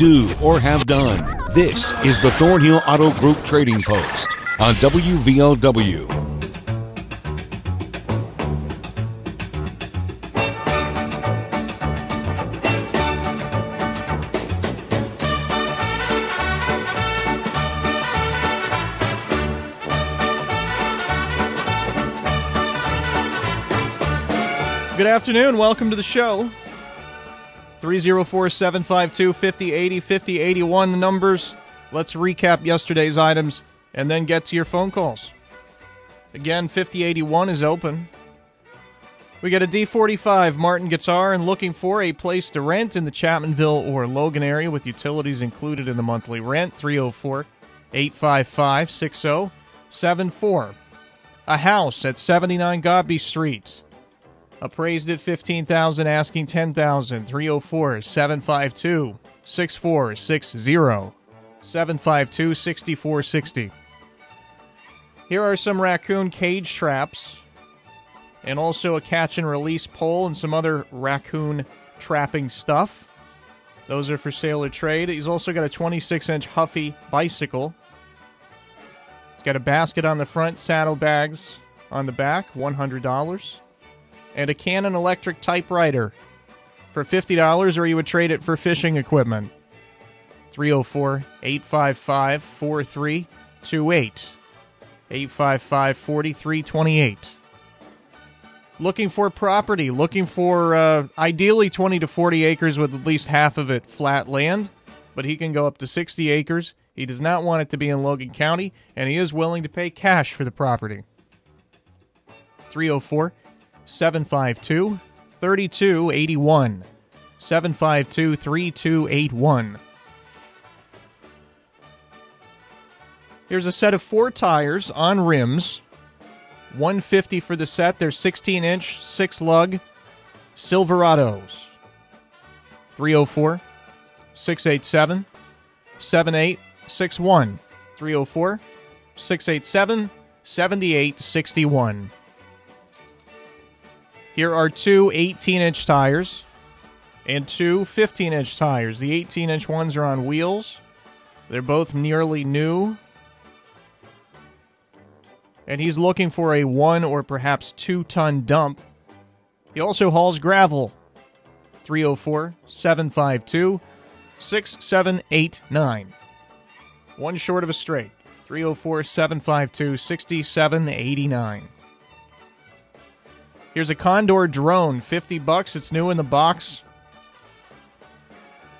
do or have done. This is the Thornhill Auto Group Trading Post on WVOW. Good afternoon. Welcome to the show. 304 752 5080 5081. The numbers. Let's recap yesterday's items and then get to your phone calls. Again, 5081 is open. We got a D45 Martin guitar and looking for a place to rent in the Chapmanville or Logan area with utilities included in the monthly rent. 304 855 6074. A house at 79 Godby Street. Appraised at 15,000, asking 10,000. 304 752 6460. 752 6460. Here are some raccoon cage traps and also a catch and release pole and some other raccoon trapping stuff. Those are for sale or trade. He's also got a 26 inch Huffy bicycle. He's got a basket on the front, saddlebags on the back, $100 and a Canon electric typewriter for $50, or you would trade it for fishing equipment. 304 855 4328. 855 4328. Looking for property, looking for uh, ideally 20 to 40 acres with at least half of it flat land, but he can go up to 60 acres. He does not want it to be in Logan County, and he is willing to pay cash for the property. 304 752 3281. 752 3281. Here's a set of four tires on rims. 150 for the set. They're 16 inch, six lug Silverados. 304 687 7861. 304 687 7861. Here are two 18 inch tires and two 15 inch tires. The 18 inch ones are on wheels, they're both nearly new. And he's looking for a one or perhaps two ton dump. He also hauls gravel. 304 752 6789. One short of a straight. 304 752 6789. Here's a Condor drone, 50 bucks. It's new in the box.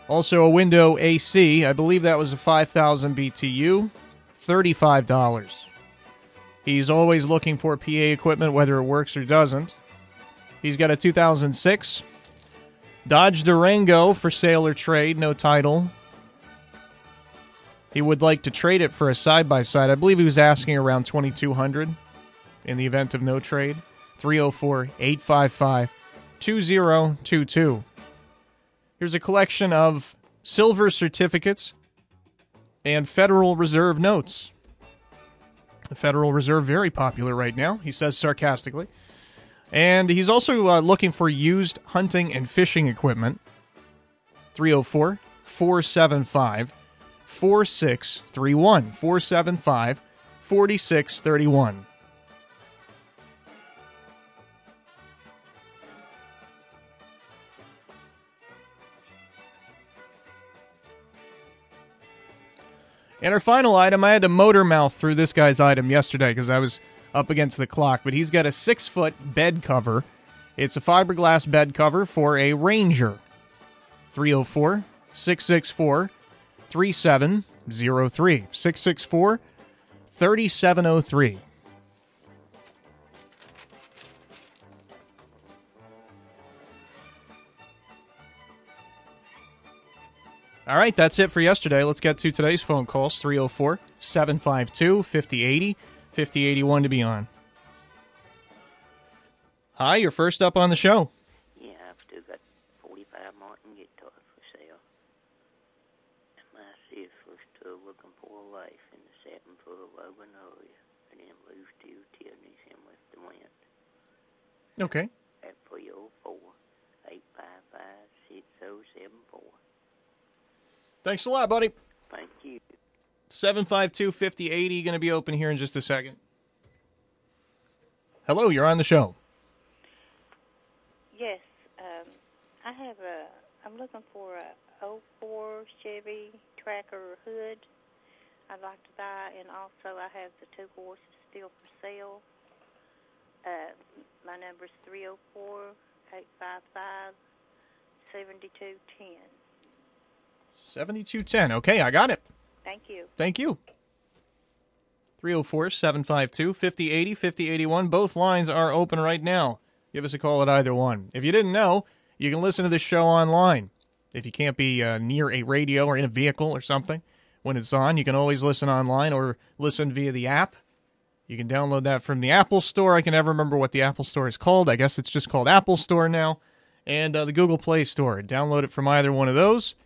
Also a window AC. I believe that was a 5000 BTU, $35. He's always looking for PA equipment whether it works or doesn't. He's got a 2006 Dodge Durango for sale or trade, no title. He would like to trade it for a side by side. I believe he was asking around 2200 in the event of no trade. 304 855 2022. Here's a collection of silver certificates and Federal Reserve notes. The Federal Reserve very popular right now, he says sarcastically. And he's also uh, looking for used hunting and fishing equipment. 304 475 4631. 475 4631. And our final item, I had to motor mouth through this guy's item yesterday because I was up against the clock, but he's got a six foot bed cover. It's a fiberglass bed cover for a Ranger. 304 664 3703. 664 3703. All right, that's it for yesterday. Let's get to today's phone calls 304 752 5080, 5081 to be on. Hi, you're first up on the show. Yeah, I've still got 45 Martin guitars for sale. And my sis was still looking for a life in the Logan area. And then moved to Tierney's and with the wind Okay. at 304 855 6074. Thanks a lot, buddy. Thank you. 752 5080 going to be open here in just a second. Hello, you're on the show. Yes, um, I have a. I'm looking for a 04 Chevy Tracker hood. I'd like to buy, and also I have the two horses still for sale. Uh, my number is 304 855 7210. 7210. Okay, I got it. Thank you. Thank you. 304 752 5080 5081. Both lines are open right now. Give us a call at either one. If you didn't know, you can listen to this show online. If you can't be uh, near a radio or in a vehicle or something when it's on, you can always listen online or listen via the app. You can download that from the Apple Store. I can never remember what the Apple Store is called. I guess it's just called Apple Store now. And uh, the Google Play Store. Download it from either one of those.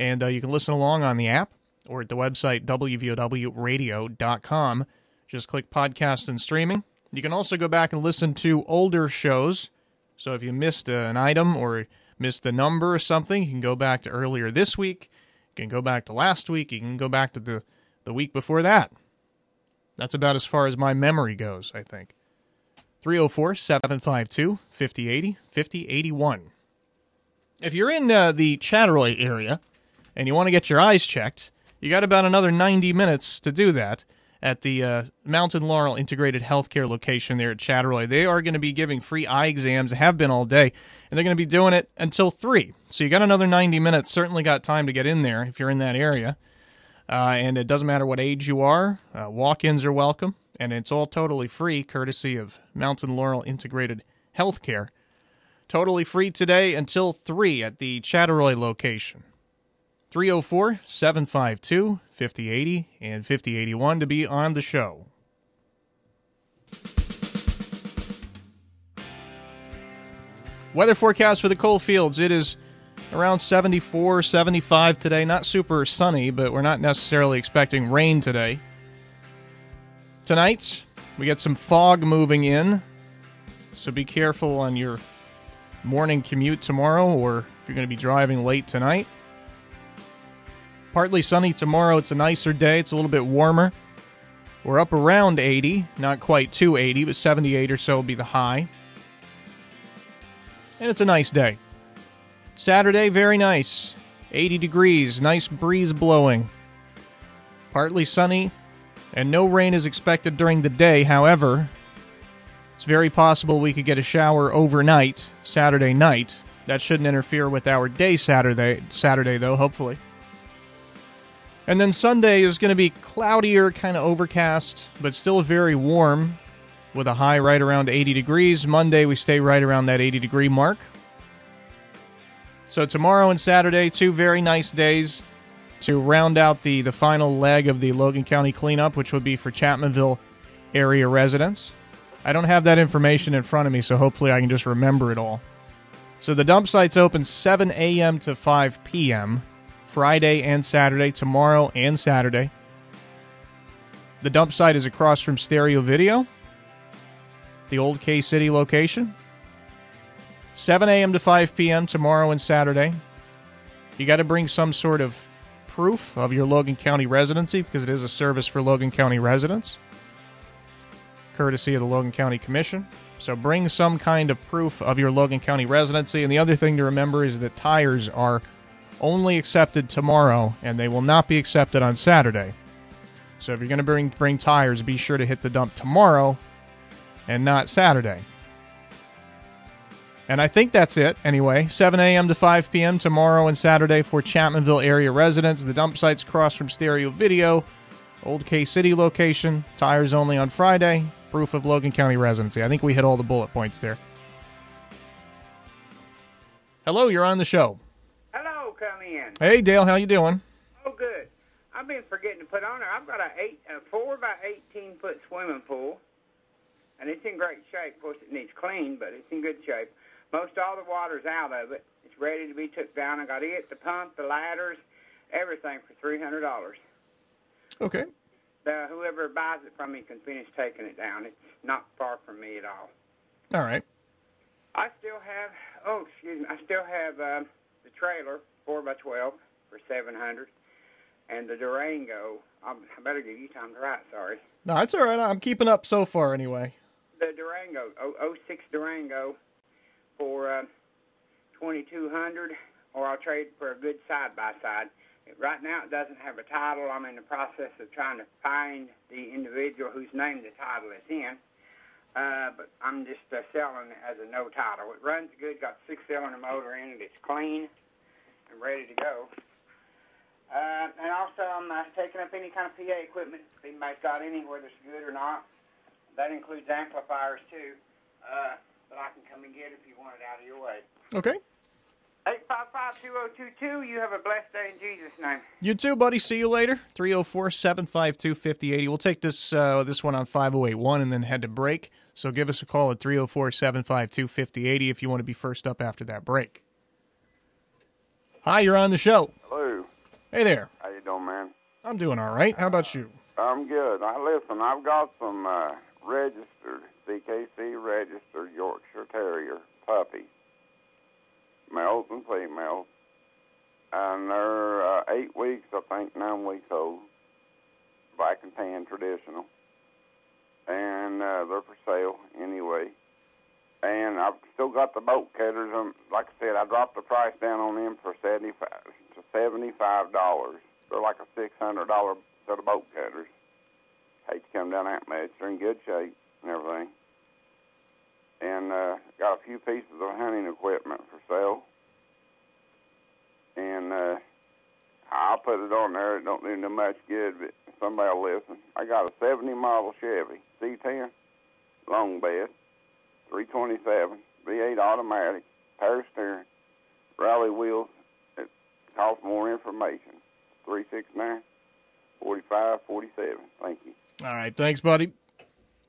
And uh, you can listen along on the app or at the website wvowradio.com. Just click podcast and streaming. You can also go back and listen to older shows. So if you missed uh, an item or missed the number or something, you can go back to earlier this week. You can go back to last week. You can go back to the, the week before that. That's about as far as my memory goes, I think. 304 752 5080 5081. If you're in uh, the Chattaroy area and you want to get your eyes checked, you got about another 90 minutes to do that at the uh, Mountain Laurel Integrated Healthcare location there at Chattaroy. They are going to be giving free eye exams, have been all day, and they're going to be doing it until 3. So you got another 90 minutes. Certainly got time to get in there if you're in that area. Uh, and it doesn't matter what age you are, uh, walk ins are welcome, and it's all totally free, courtesy of Mountain Laurel Integrated Healthcare. Totally free today until 3 at the Chattaroy location. 304 752 5080 and 5081 to be on the show. Weather forecast for the coal fields. It is around 74, 75 today. Not super sunny, but we're not necessarily expecting rain today. Tonight, we get some fog moving in, so be careful on your morning commute tomorrow or if you're going to be driving late tonight. Partly sunny tomorrow. It's a nicer day. It's a little bit warmer. We're up around 80, not quite 280, but 78 or so will be the high. And it's a nice day. Saturday, very nice. 80 degrees, nice breeze blowing. Partly sunny, and no rain is expected during the day. However, it's very possible we could get a shower overnight, Saturday night. That shouldn't interfere with our day Saturday, Saturday though, hopefully. And then Sunday is going to be cloudier, kind of overcast, but still very warm with a high right around 80 degrees. Monday, we stay right around that 80 degree mark. So, tomorrow and Saturday, two very nice days to round out the, the final leg of the Logan County cleanup, which would be for Chapmanville area residents. I don't have that information in front of me, so hopefully I can just remember it all. So, the dump site's open 7 a.m. to 5 p.m. Friday and Saturday, tomorrow and Saturday. The dump site is across from Stereo Video, the old K City location. 7 a.m. to 5 p.m. tomorrow and Saturday. You got to bring some sort of proof of your Logan County residency because it is a service for Logan County residents, courtesy of the Logan County Commission. So bring some kind of proof of your Logan County residency. And the other thing to remember is that tires are only accepted tomorrow and they will not be accepted on Saturday. So if you're going to bring bring tires, be sure to hit the dump tomorrow and not Saturday. And I think that's it anyway. 7 a.m. to 5 p.m. tomorrow and Saturday for Chapmanville area residents. The dump site's across from Stereo Video, Old K City location. Tires only on Friday. Proof of Logan County residency. I think we hit all the bullet points there. Hello, you're on the show. In. Hey, Dale, how you doing? Oh, good. I've been forgetting to put on there. I've got a eight, a four by eighteen foot swimming pool, and it's in great shape. Of course, it needs clean, but it's in good shape. Most all the water's out of it. It's ready to be took down. I got it, the pump, the ladders, everything for three hundred dollars. Okay. Uh, whoever buys it from me can finish taking it down. It's not far from me at all. All right. I still have, oh, excuse me, I still have uh, the trailer, 4 by 12 for 700 and the Durango. I'm, I better give you time to write. Sorry. No, it's all right. I'm keeping up so far anyway. The Durango, oh, 06 Durango, for uh, 2200 or I'll trade for a good side by side. Right now, it doesn't have a title. I'm in the process of trying to find the individual whose name the title is in. Uh, but I'm just uh, selling it as a no title. It runs good, got six cylinder motor in it, it's clean and ready to go. Uh, and also, I'm uh, taking up any kind of PA equipment if anybody's got any, whether it's good or not. That includes amplifiers too, uh, that I can come and get if you want it out of your way. Okay. 855-2022. You have a blessed day in Jesus' name. You too, buddy. See you later. 304-752-5080. We'll take this uh, this one on 5081 and then head to break. So give us a call at 304-752-5080 if you want to be first up after that break. Hi, you're on the show. Hello. Hey there. How you doing, man? I'm doing all right. How about you? I'm good. I listen. I've got some uh, registered CKC registered Yorkshire Terrier puppies males and females, and they're uh, eight weeks, I think, nine weeks old, black and tan traditional, and uh, they're for sale anyway. And I've still got the boat cutters. Um, like I said, I dropped the price down on them for seventy-five to seventy-five dollars. They're like a six hundred dollar set of boat cutters. Hate to come down that much. They're in good shape and everything and uh, got a few pieces of hunting equipment for sale. And uh, I'll put it on there. It don't do no much good, but somebody will listen. I got a 70 model Chevy C10 long bed, 327 V8 automatic, power steering, rally wheels. It costs more information. 369 4547. Thank you. All right. Thanks, buddy.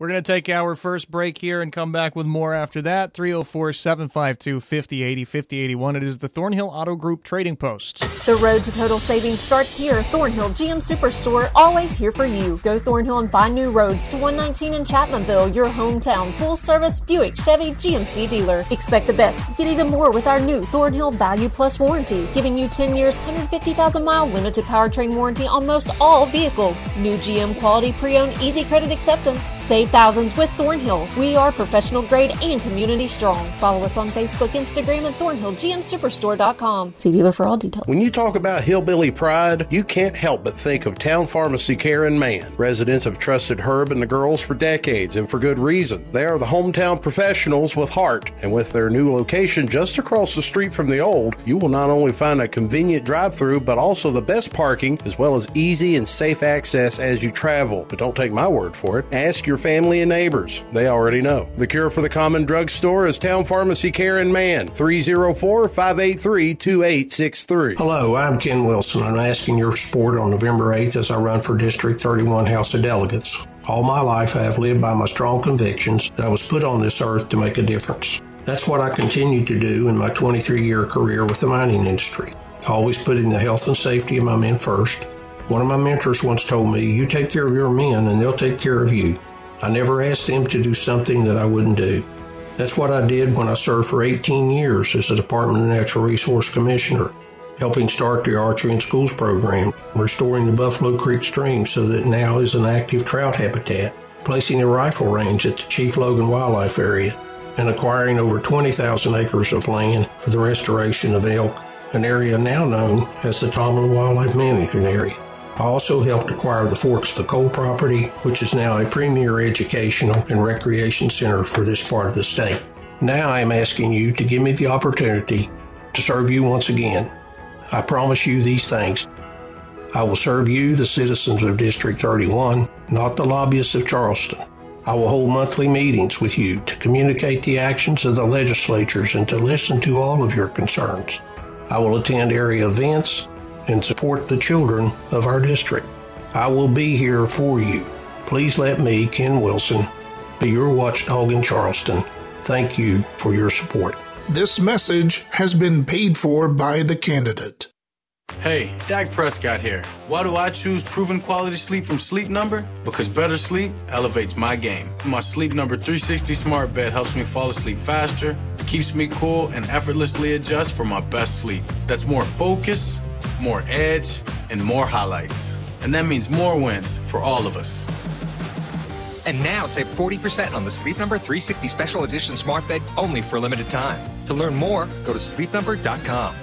We're going to take our first break here and come back with more after that. 304 752 5080 5081. It is the Thornhill Auto Group Trading Post. The road to total savings starts here. Thornhill GM Superstore, always here for you. Go Thornhill and find new roads to 119 in Chapmanville, your hometown full service Buick Chevy GMC dealer. Expect the best. Get even more with our new Thornhill Value Plus warranty, giving you 10 years, 150,000 mile limited powertrain warranty on most all vehicles. New GM quality pre owned easy credit acceptance. Save thousands with Thornhill. We are professional grade and community strong. Follow us on Facebook, Instagram, and ThornhillGMSuperstore.com. See dealer for all details. When you talk about hillbilly pride, you can't help but think of Town Pharmacy Care and Man. Residents have trusted Herb and the girls for decades, and for good reason. They are the hometown professionals with heart, and with their new location just across the street from the old, you will not only find a convenient drive-through, but also the best parking, as well as easy and safe access as you travel. But don't take my word for it. Ask your family family and neighbors. They already know. The cure for the common drugstore is Town Pharmacy Care and Man, 304 583 2863. Hello, I'm Ken Wilson. I'm asking your support on November 8th as I run for District 31 House of Delegates. All my life, I have lived by my strong convictions that I was put on this earth to make a difference. That's what I continue to do in my 23 year career with the mining industry, always putting the health and safety of my men first. One of my mentors once told me, You take care of your men and they'll take care of you. I never asked them to do something that I wouldn't do. That's what I did when I served for 18 years as the Department of Natural Resource Commissioner, helping start the Archery in Schools program, restoring the Buffalo Creek stream so that now is an active trout habitat, placing a rifle range at the Chief Logan Wildlife Area, and acquiring over 20,000 acres of land for the restoration of elk, an area now known as the Tomblin Wildlife Management Area. I also helped acquire the Forks of the Coal property, which is now a premier educational and recreation center for this part of the state. Now I am asking you to give me the opportunity to serve you once again. I promise you these things. I will serve you, the citizens of District 31, not the lobbyists of Charleston. I will hold monthly meetings with you to communicate the actions of the legislatures and to listen to all of your concerns. I will attend area events and support the children of our district. I will be here for you. Please let me, Ken Wilson, be your watchdog in Charleston. Thank you for your support. This message has been paid for by the candidate. Hey, Dak Prescott here. Why do I choose proven quality sleep from Sleep Number? Because better sleep elevates my game. My Sleep Number 360 smart bed helps me fall asleep faster, keeps me cool, and effortlessly adjusts for my best sleep. That's more focus more edge, and more highlights. And that means more wins for all of us. And now save 40% on the Sleep Number 360 Special Edition Smart Bed only for a limited time. To learn more, go to sleepnumber.com.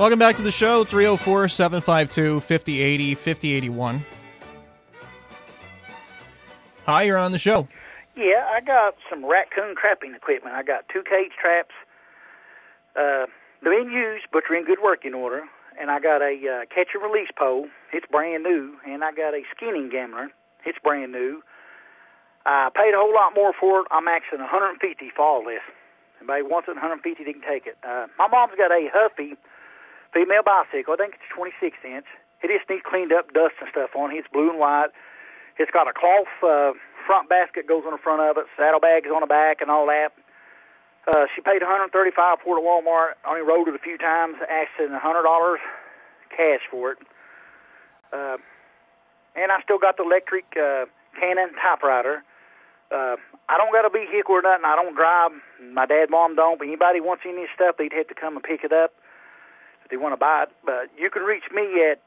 Welcome back to the show, 304 752 5080 5081. Hi, you're on the show. Yeah, I got some raccoon trapping equipment. I got two cage traps. Uh, they're in use, but they're in good working order. And I got a uh, catch and release pole. It's brand new. And I got a skinning gambler. It's brand new. I paid a whole lot more for it. I'm actually 150 for all this. Anybody wants it, 150, they can take it. Uh, my mom's got a Huffy female bicycle. I think it's 26 inch. It just needs cleaned up, dust and stuff on it. It's blue and white. It's got a cloth uh, front basket goes on the front of it, saddlebags on the back, and all that. Uh, she paid 135 for it at Walmart. Only rode it a few times. Asking $100 cash for it. Uh, and I still got the electric uh, Canon typewriter. Uh, I don't got a vehicle or nothing. I don't drive. My dad, mom don't. But anybody wants any stuff, they'd have to come and pick it up they want to buy it. But you can reach me at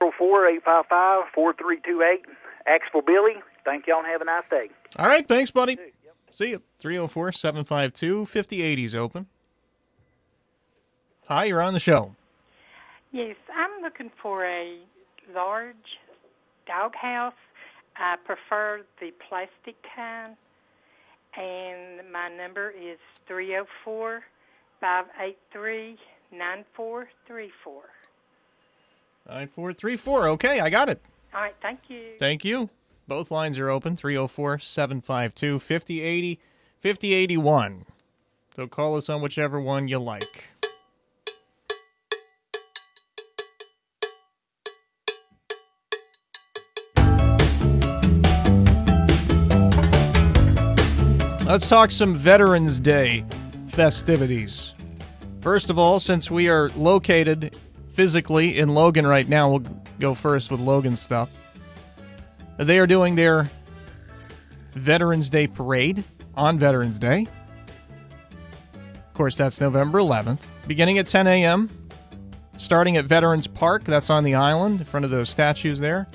44855-4328. Ask for Billy. Thank y'all and have a nice day. All right, thanks, buddy. See you. 304 752 5080 is open. Hi, you're on the show. Yes, I'm looking for a large doghouse. I prefer the plastic kind, and my number is 304 583 9434. 9434. Okay, I got it. All right, thank you. Thank you. Both lines are open 304 752 5080 5081. So call us on whichever one you like. Let's talk some Veterans Day festivities. First of all, since we are located physically in Logan right now, we'll go first with Logan stuff. They are doing their Veterans Day parade on Veterans Day. Of course, that's November 11th, beginning at 10 a.m., starting at Veterans Park. That's on the island in front of those statues there.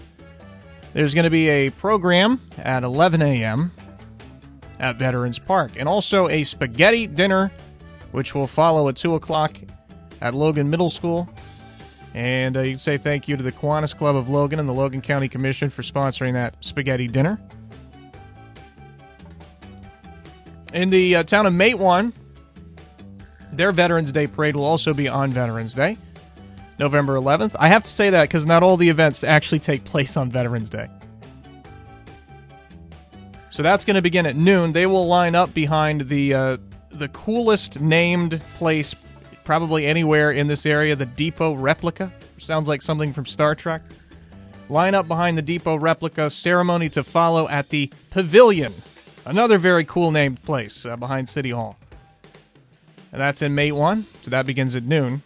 There's going to be a program at 11 a.m. at Veterans Park, and also a spaghetti dinner, which will follow at 2 o'clock at Logan Middle School. And uh, you can say thank you to the Kiwanis Club of Logan and the Logan County Commission for sponsoring that spaghetti dinner. In the uh, town of Matewan, their Veterans Day parade will also be on Veterans Day, November 11th. I have to say that because not all the events actually take place on Veterans Day. So that's going to begin at noon. They will line up behind the uh, the coolest named place probably anywhere in this area, the Depot Replica. Sounds like something from Star Trek. Line up behind the Depot Replica, ceremony to follow at the Pavilion, another very cool named place uh, behind City Hall. And that's in Matewan, so that begins at noon.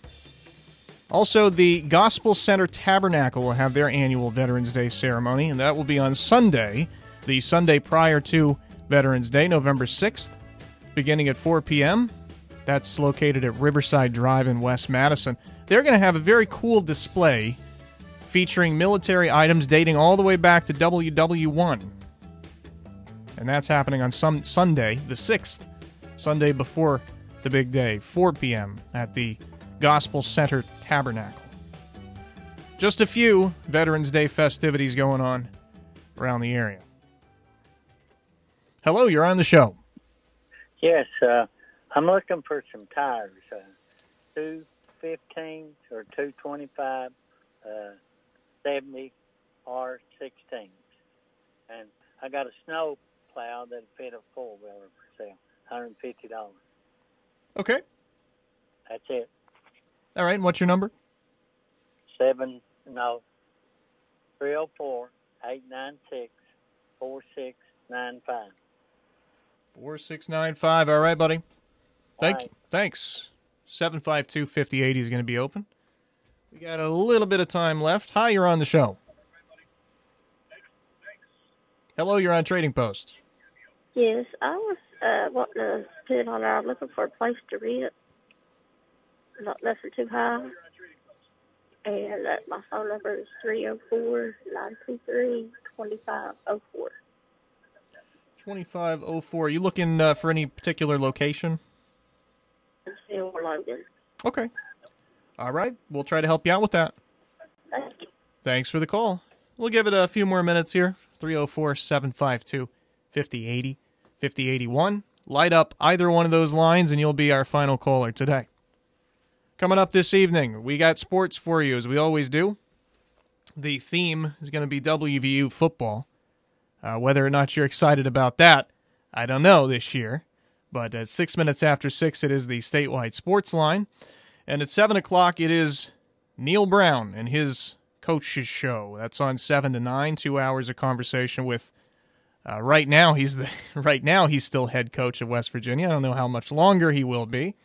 Also, the Gospel Center Tabernacle will have their annual Veterans Day ceremony, and that will be on Sunday, the Sunday prior to Veterans Day, November 6th, beginning at 4 p.m. That's located at Riverside Drive in West Madison. They're going to have a very cool display featuring military items dating all the way back to WW1. And that's happening on some Sunday, the 6th, Sunday before the big day, 4 p.m. at the Gospel Center Tabernacle. Just a few Veterans Day festivities going on around the area. Hello, you're on the show. Yes, uh, I'm looking for some tires, uh, two 15s or two 25, uh, 70 or 16s. And I got a snow plow that fit a four wheeler for sale, $150. Okay. That's it. All right, and what's your number? Seven, no, 304 896 4695. 4695. All right, buddy. Thank All you. Thanks. 752 5080 is going to be open. We got a little bit of time left. Hi, you're on the show. Hello, you're on Trading Post. Yes, I was uh, wanting to put it on there. I'm looking for a place to rent, not nothing too high. And uh, my phone number is three zero four nine two three twenty five zero four. 2504. You looking uh, for any particular location? Silver Logan. Okay. All right. We'll try to help you out with that. Thank you. Thanks for the call. We'll give it a few more minutes here. 304 752 5080 5081. Light up either one of those lines, and you'll be our final caller today. Coming up this evening, we got sports for you, as we always do. The theme is going to be WVU football. Uh, whether or not you're excited about that, I don't know this year. But at six minutes after six, it is the statewide sports line. And at seven o'clock, it is Neal Brown and his coach's show. That's on seven to nine, two hours of conversation with. Uh, right now, he's the right now he's still head coach of West Virginia. I don't know how much longer he will be.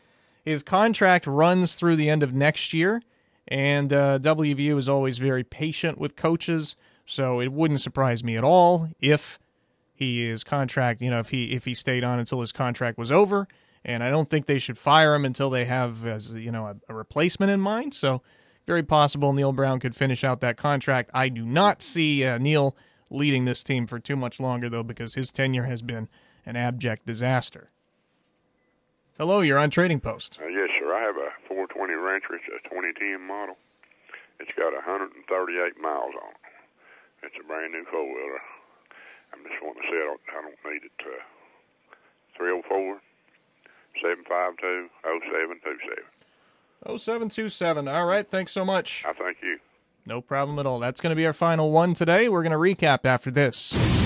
His contract runs through the end of next year, and uh, WVU is always very patient with coaches. So it wouldn't surprise me at all if he is contract, you know, if he if he stayed on until his contract was over. And I don't think they should fire him until they have, as you know, a, a replacement in mind. So very possible Neal Brown could finish out that contract. I do not see uh, Neal leading this team for too much longer though, because his tenure has been an abject disaster. Hello, you're on Trading Post. Uh, yes, sir. I have a 420 Rancher. It's a 2010 model. It's got 138 miles on it. It's a brand new four wheeler. I'm just wanting to say I don't, I don't need it. Uh, 304 752 0727. 0727. All right, thanks so much. I thank you. No problem at all. That's going to be our final one today. We're going to recap after this.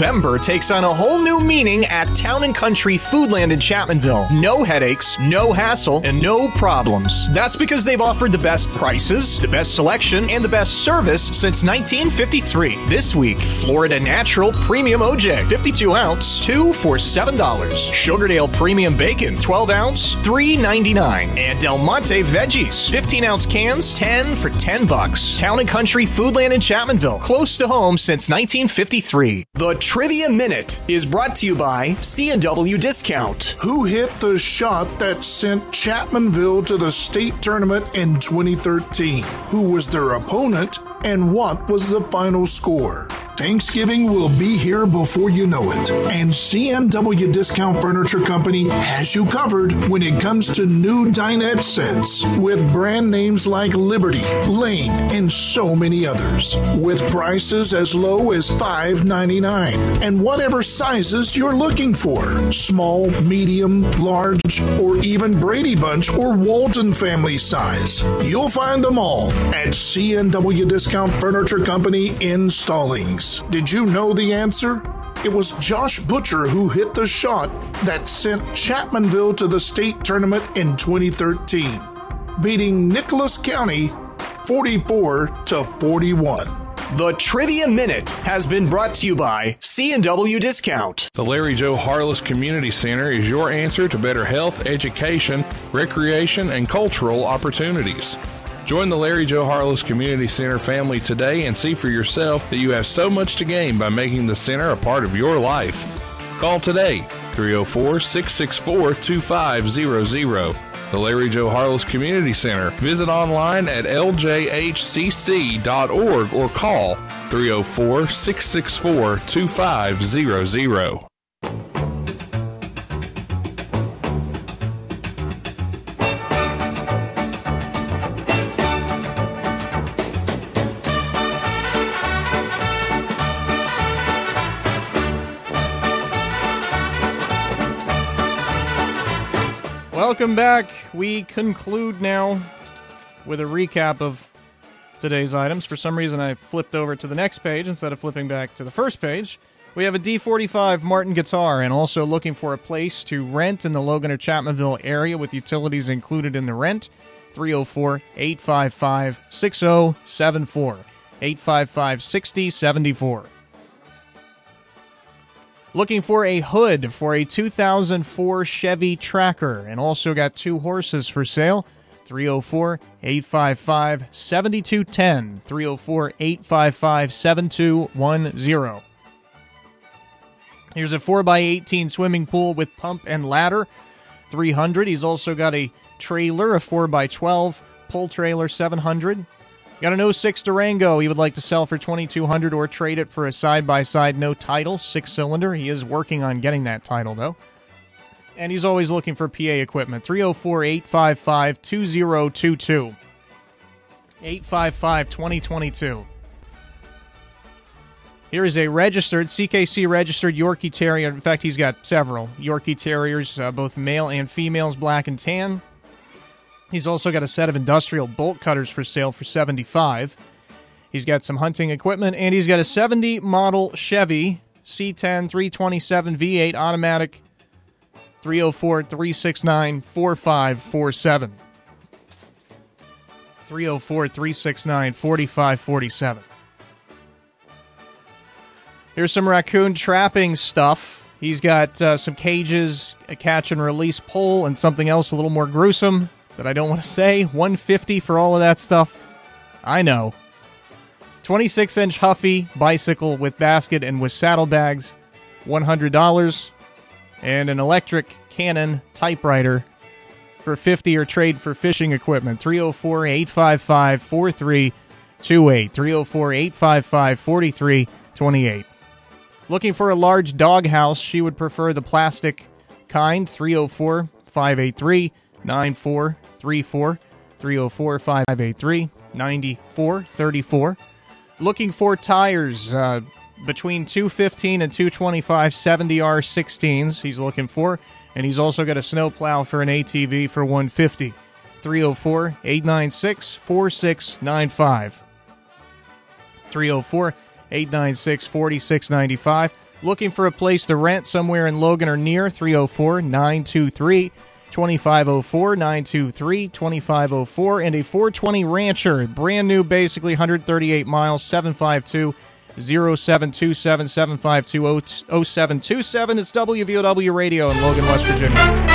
November takes on a whole new meaning at Town and Country Foodland in Chapmanville. No headaches, no hassle, and no problems. That's because they've offered the best prices, the best selection, and the best service since 1953. This week, Florida Natural Premium OJ, 52 ounce, 2 for $7. Sugardale Premium Bacon, 12 ounce, $3.99. And Del Monte Veggies, 15 ounce cans, 10 for 10 bucks. Town and Country Foodland in Chapmanville, close to home since 1953. The Trivia Minute is brought to you by C&W Discount. Who hit the shot that sent Chapmanville to the state tournament in 2013? Who was their opponent? And what was the final score? Thanksgiving will be here before you know it. And C&W Discount Furniture Company has you covered when it comes to new dinette sets with brand names like Liberty, Lane, and so many others. With prices as low as $5.99 and whatever sizes you're looking for small, medium, large, or even Brady Bunch or Walton family size. You'll find them all at C&W Discount Furniture Company in Stollings. Did you know the answer? It was Josh Butcher who hit the shot that sent Chapmanville to the state tournament in 2013, beating Nicholas County 44 to 41. The Trivia Minute has been brought to you by C&W Discount. The Larry Joe Harless Community Center is your answer to better health, education, recreation, and cultural opportunities. Join the Larry Joe Harless Community Center family today and see for yourself that you have so much to gain by making the center a part of your life. Call today 304 664 2500. The Larry Joe Harless Community Center. Visit online at ljhcc.org or call 304 664 2500. Welcome back. We conclude now with a recap of today's items. For some reason, I flipped over to the next page instead of flipping back to the first page. We have a D45 Martin guitar and also looking for a place to rent in the Logan or Chapmanville area with utilities included in the rent. 304 855 6074. 855 6074. Looking for a hood for a 2004 Chevy Tracker and also got two horses for sale. 304 855 7210. 304 855 7210. Here's a 4x18 swimming pool with pump and ladder. 300. He's also got a trailer, a 4x12 pull trailer, 700. Got an 06 Durango he would like to sell for 2200 or trade it for a side by side no title, six cylinder. He is working on getting that title though. And he's always looking for PA equipment. 304 855 2022. 855 2022. Here is a registered, CKC registered Yorkie Terrier. In fact, he's got several Yorkie Terriers, uh, both male and females, black and tan. He's also got a set of industrial bolt cutters for sale for 75. He's got some hunting equipment and he's got a 70 model Chevy C10 327 V8 automatic 304 369 4547. 304 369 4547. Here's some raccoon trapping stuff. He's got uh, some cages, a catch and release pole, and something else a little more gruesome that I don't want to say. 150 for all of that stuff. I know. 26 inch Huffy bicycle with basket and with saddlebags, $100. And an electric Canon typewriter for 50 or trade for fishing equipment. 304 855 4328. 304 855 4328. Looking for a large doghouse, she would prefer the plastic kind. 304 583 9434 304 583 9434. Looking for tires uh, between 215 and 225 70R 16s. He's looking for, and he's also got a snowplow for an ATV for 150. 304 896 4695. 304 896 4695. Looking for a place to rent somewhere in Logan or near 304 923 2504 923 2504 and a 420 Rancher, brand new, basically 138 miles, 752 0727 752 0727. It's WVOW Radio in Logan, West Virginia.